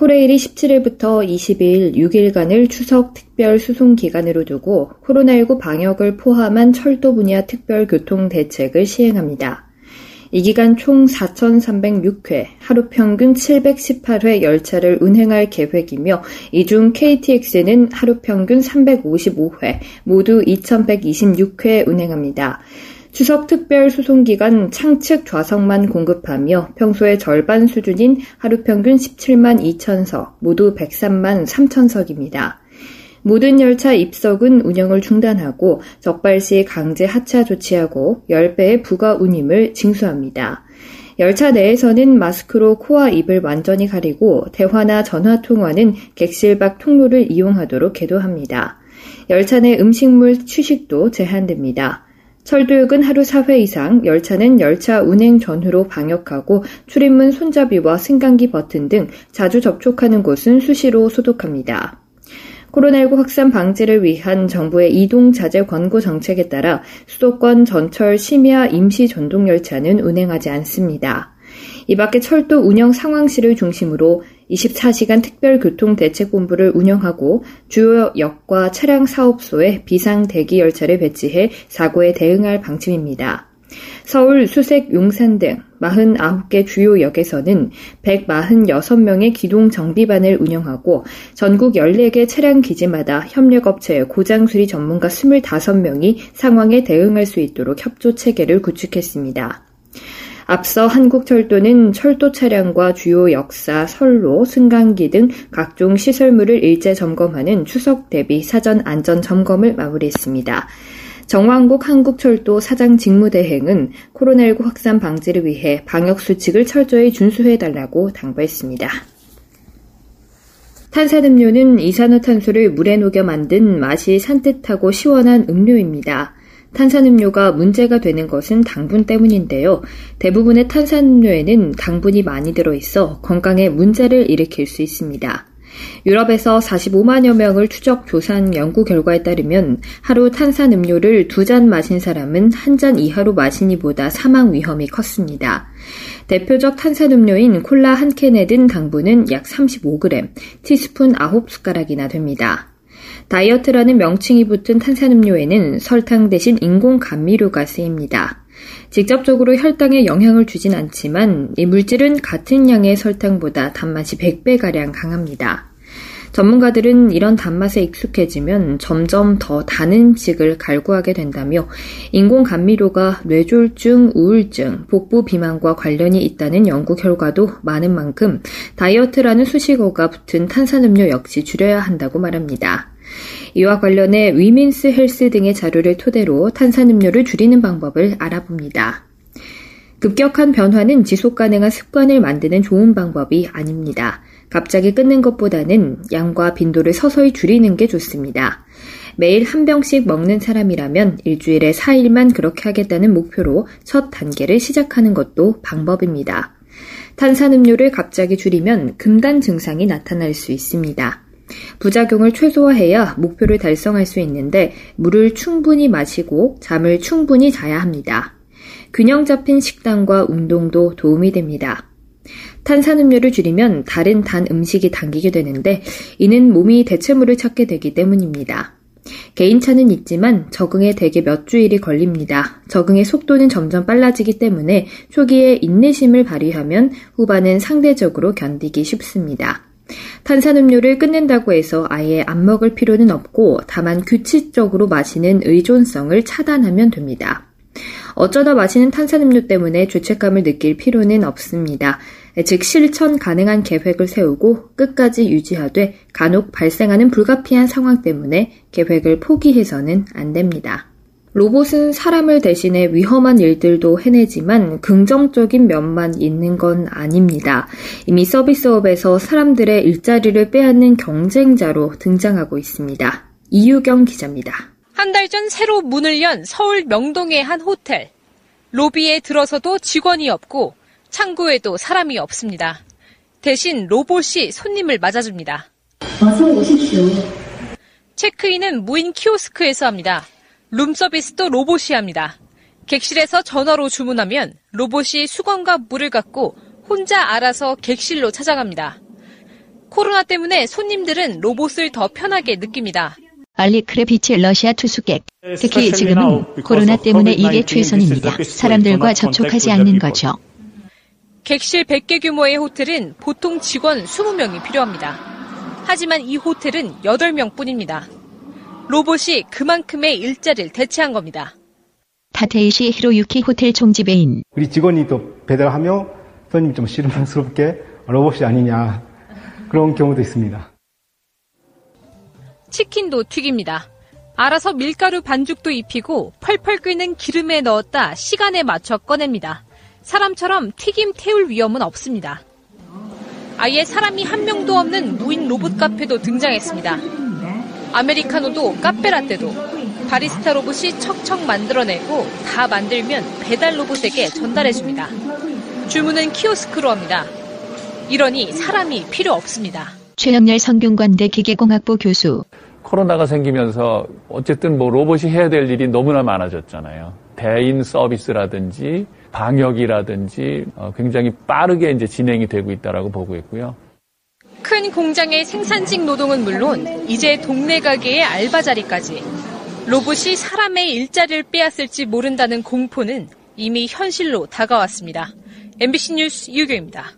코레일이 17일부터 22일 6일간을 추석 특별 수송 기간으로 두고 코로나19 방역을 포함한 철도 분야 특별 교통 대책을 시행합니다. 이 기간 총 4,306회, 하루 평균 718회 열차를 운행할 계획이며 이 중 KTX는 하루 평균 355회, 모두 2,126회 운행합니다. 추석 특별 수송 기간 창측 좌석만 공급하며 평소의 절반 수준인 하루 평균 17만 2천석, 모두 103만 3천석입니다. 모든 열차 입석은 운영을 중단하고 적발 시 강제 하차 조치하고 10배의 부가 운임을 징수합니다. 열차 내에서는 마스크로 코와 입을 완전히 가리고 대화나 전화 통화는 객실 밖 통로를 이용하도록 계도합니다. 열차 내 음식물 취식도 제한됩니다. 철도역은 하루 4회 이상, 열차는 열차 운행 전후로 방역하고 출입문 손잡이와 승강기 버튼 등 자주 접촉하는 곳은 수시로 소독합니다. 코로나19 확산 방지를 위한 정부의 이동 자제 권고 정책에 따라 수도권 전철 심야 임시 전동 열차는 운행하지 않습니다. 이 밖에 철도 운영 상황실을 중심으로 24시간 특별교통대책본부를 운영하고 주요 역과 차량 사업소에 비상 대기 열차를 배치해 사고에 대응할 방침입니다. 서울, 수색, 용산 등 49개 주요 역에서는 146명의 기동 정비반을 운영하고 전국 14개 차량 기지마다 협력업체 고장 수리 전문가 25명이 상황에 대응할 수 있도록 협조 체계를 구축했습니다. 앞서 한국철도는 철도 차량과 주요 역사, 선로, 승강기 등 각종 시설물을 일제 점검하는 추석 대비 사전 안전 점검을 마무리했습니다. 정왕국 한국철도 사장 직무대행은 코로나19 확산 방지를 위해 방역수칙을 철저히 준수해달라고 당부했습니다. 탄산음료는 이산화탄소를 물에 녹여 만든 맛이 산뜻하고 시원한 음료입니다. 탄산음료가 문제가 되는 것은 당분 때문인데요. 대부분의 탄산음료에는 당분이 많이 들어있어 건강에 문제를 일으킬 수 있습니다. 유럽에서 45만여 명을 추적 조사한 연구 결과에 따르면 하루 탄산 음료를 두 잔 마신 사람은 한 잔 이하로 마신 이보다 사망 위험이 컸습니다. 대표적 탄산 음료인 콜라 한 캔에 든 당분은 약 35g, 티스푼 9숟가락이나 됩니다. 다이어트라는 명칭이 붙은 탄산음료에는 설탕 대신 인공 감미료가 쓰입니다. 직접적으로 혈당에 영향을 주진 않지만 이 물질은 같은 양의 설탕보다 단맛이 100배가량 강합니다. 전문가들은 이런 단맛에 익숙해지면 점점 더단 음식을 갈구하게 된다며 인공 감미료가 뇌졸중, 우울증, 복부 비만과 관련이 있다는 연구 결과도 많은 만큼 다이어트라는 수식어가 붙은 탄산음료 역시 줄여야 한다고 말합니다. 이와 관련해 위민스 헬스 등의 자료를 토대로 탄산음료를 줄이는 방법을 알아봅니다. 급격한 변화는 지속 가능한 습관을 만드는 좋은 방법이 아닙니다. 갑자기 끊는 것보다는 양과 빈도를 서서히 줄이는 게 좋습니다. 매일 한 병씩 먹는 사람이라면 일주일에 4일만 그렇게 하겠다는 목표로 첫 단계를 시작하는 것도 방법입니다. 탄산음료를 갑자기 줄이면 금단 증상이 나타날 수 있습니다. 부작용을 최소화해야 목표를 달성할 수 있는데 물을 충분히 마시고 잠을 충분히 자야 합니다. 균형 잡힌 식단과 운동도 도움이 됩니다. 탄산음료를 줄이면 다른 단 음식이 당기게 되는데 이는 몸이 대체물을 찾게 되기 때문입니다. 개인차는 있지만 적응에 대개 몇 주일이 걸립니다. 적응의 속도는 점점 빨라지기 때문에 초기에 인내심을 발휘하면 후반은 상대적으로 견디기 쉽습니다. 탄산음료를 끊는다고 해서 아예 안 먹을 필요는 없고 다만 규칙적으로 마시는 의존성을 차단하면 됩니다. 어쩌다 마시는 탄산음료 때문에 죄책감을 느낄 필요는 없습니다. 즉 실천 가능한 계획을 세우고 끝까지 유지하되 간혹 발생하는 불가피한 상황 때문에 계획을 포기해서는 안 됩니다. 로봇은 사람을 대신해 위험한 일들도 해내지만 긍정적인 면만 있는 건 아닙니다. 이미 서비스업에서 사람들의 일자리를 빼앗는 경쟁자로 등장하고 있습니다. 이유경 기자입니다. 한 달 전 새로 문을 연 서울 명동의 한 호텔. 로비에 들어서도 직원이 없고 창구에도 사람이 없습니다. 대신 로봇이 손님을 맞아줍니다. 어서 오십시오. 체크인은 무인 키오스크에서 합니다. 룸 서비스도 로봇이 합니다. 객실에서 전화로 주문하면 로봇이 수건과 물을 갖고 혼자 알아서 객실로 찾아갑니다. 코로나 때문에 손님들은 로봇을 더 편하게 느낍니다. 알리 크레비치 러시아 투숙객. 특히 지금은 코로나 때문에 이게 최선입니다. 사람들과 접촉하지 않는 거죠. 객실 100개 규모의 호텔은 보통 직원 20명이 필요합니다. 하지만 이 호텔은 8명 뿐입니다. 로봇이 그만큼의 일자리를 대체한 겁니다. 타테이시 히로유키 호텔 총지배인. 우리 직원이 또 배달하며 손님 좀 실망스럽게 로봇이 아니냐 그런 경우도 있습니다. 치킨도 튀깁니다. 알아서 밀가루 반죽도 입히고 펄펄 끓는 기름에 넣었다 시간에 맞춰 꺼냅니다. 사람처럼 튀김 태울 위험은 없습니다. 아예 사람이 한 명도 없는 무인 로봇 카페도 등장했습니다. 아메리카노도 카페라떼도 바리스타 로봇이 척척 만들어내고 다 만들면 배달 로봇에게 전달해줍니다. 주문은 키오스크로 합니다. 이러니 사람이 필요 없습니다. 최영렬 성균관대 기계공학부 교수. 코로나가 생기면서 어쨌든 뭐 로봇이 해야 될 일이 너무나 많아졌잖아요. 대인 서비스라든지 방역이라든지 어, 굉장히 빠르게 이제 진행이 되고 있다라고 보고 있고요. 큰 공장의 생산직 노동은 물론 이제 동네 가게의 알바 자리까지 로봇이 사람의 일자리를 빼앗을지 모른다는 공포는 이미 현실로 다가왔습니다. MBC 뉴스 유교입니다.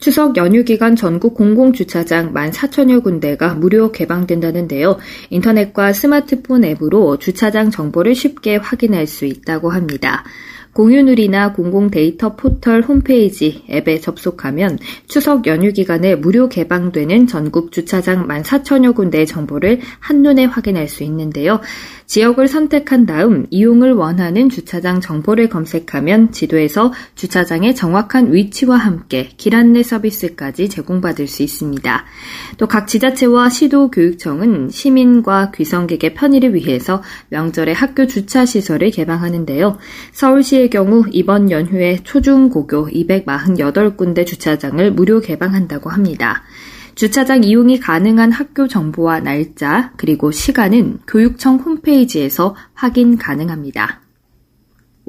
추석 연휴 기간 전국 공공주차장 14,000여 군데가 무료 개방된다는데요. 인터넷과 스마트폰 앱으로 주차장 정보를 쉽게 확인할 수 있다고 합니다. 공유누리나 공공 데이터 포털 홈페이지 앱에 접속하면 추석 연휴 기간에 무료 개방되는 전국 주차장 14,000여 군데의 정보를 한눈에 확인할 수 있는데요. 지역을 선택한 다음 이용을 원하는 주차장 정보를 검색하면 지도에서 주차장의 정확한 위치와 함께 길 안내 서비스까지 제공받을 수 있습니다. 또 각 지자체와 시도 교육청은 시민과 귀성객의 편의를 위해서 명절에 학교 주차 시설을 개방하는데요. 서울시 의 경우 이번 연휴에 초중고교 248군데 주차장을 무료 개방한다고 합니다. 주차장 이용이 가능한 학교 정보와 날짜, 그리고 시간은 교육청 홈페이지에서 확인 가능합니다.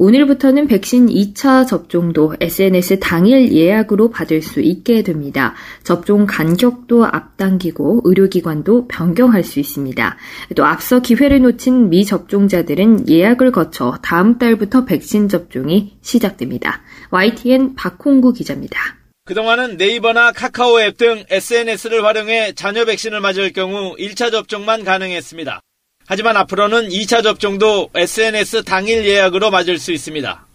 오늘부터는 백신 2차 접종도 SNS 당일 예약으로 받을 수 있게 됩니다. 접종 간격도 앞당기고 의료기관도 변경할 수 있습니다. 또 앞서 기회를 놓친 미접종자들은 예약을 거쳐 다음 달부터 백신 접종이 시작됩니다. YTN 박홍구 기자입니다. 그동안은 네이버나 카카오 앱 등 SNS를 활용해 자녀 백신을 맞을 경우 1차 접종만 가능했습니다. 하지만 앞으로는 2차 접종도 SNS 당일 예약으로 맞을 수 있습니다.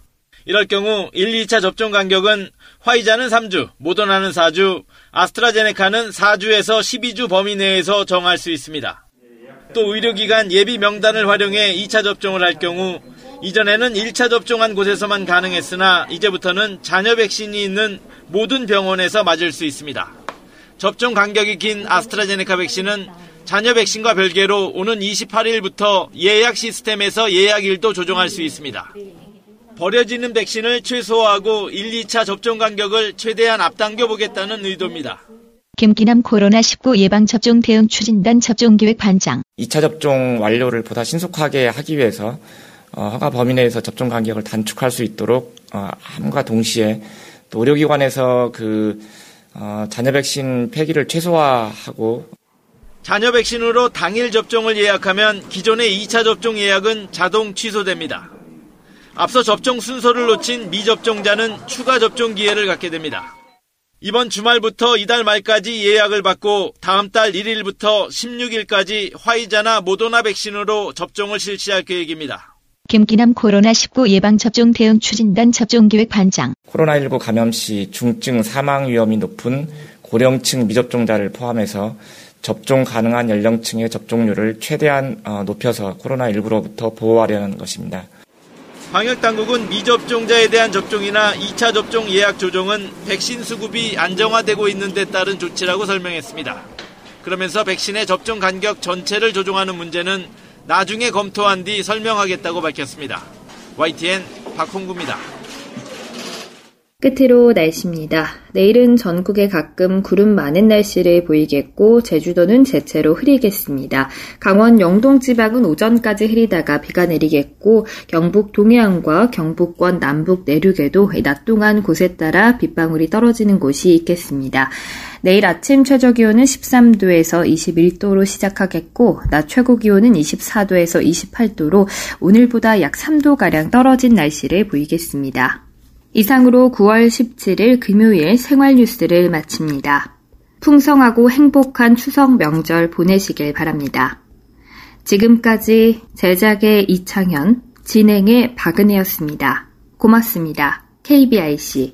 이럴 경우 1, 2차 접종 간격은 화이자는 3주, 모더나는 4주, 아스트라제네카는 4주에서 12주 범위 내에서 정할 수 있습니다. 또 의료기관 예비 명단을 활용해 2차 접종을 할 경우 이전에는 1차 접종한 곳에서만 가능했으나 이제부터는 자녀 백신이 있는 모든 병원에서 맞을 수 있습니다. 접종 간격이 긴 아스트라제네카 백신은 자녀 백신과 별개로 오는 28일부터 예약 시스템에서 예약일도 조정할 수 있습니다. 버려지는 백신을 최소화하고 1, 2차 접종 간격을 최대한 앞당겨 보겠다는 의도입니다. 김기남 코로나19 예방접종 대응 추진단 접종기획 반장. 2차 접종 완료를 보다 신속하게 하기 위해서 어, 허가 범위 내에서 접종 간격을 단축할 수 있도록 어, 함과 동시에 또 의료기관에서 그 어, 자녀 백신 폐기를 최소화하고 자녀 백신으로 당일 접종을 예약하면 기존의 2차 접종 예약은 자동 취소됩니다. 앞서 접종 순서를 놓친 미접종자는 추가 접종 기회를 갖게 됩니다. 이번 주말부터 이달 말까지 예약을 받고 다음 달 1일부터 16일까지 화이자나 모더나 백신으로 접종을 실시할 계획입니다. 김기남 코로나19 예방접종 대응 추진단 접종기획 반장. 코로나19 감염 시 중증 사망 위험이 높은 고령층 미접종자를 포함해서 접종 가능한 연령층의 접종률을 최대한 어, 높여서 코로나19로부터 보호하려는 것입니다. 방역당국은 미접종자에 대한 접종이나 2차 접종 예약 조정은 백신 수급이 안정화되고 있는 데 따른 조치라고 설명했습니다. 그러면서 백신의 접종 간격 전체를 조정하는 문제는 나중에 검토한 뒤 설명하겠다고 밝혔습니다. YTN 박홍구입니다. 끝으로 날씨입니다. 내일은 전국에 가끔 구름 많은 날씨를 보이겠고 제주도는 대체로 흐리겠습니다. 강원 영동 지방은 오전까지 흐리다가 비가 내리겠고 경북 동해안과 경북권 남북 내륙에도 낮 동안 곳에 따라 빗방울이 떨어지는 곳이 있겠습니다. 내일 아침 최저 기온은 13도에서 21도로 시작하겠고 낮 최고 기온은 24도에서 28도로 오늘보다 약 3도 가량 떨어진 날씨를 보이겠습니다. 이상으로 9월 17일 금요일 생활 뉴스를 마칩니다. 풍성하고 행복한 추석 명절 보내시길 바랍니다. 지금까지 제작의 이창현, 진행의 박은혜였습니다. 고맙습니다. KBIC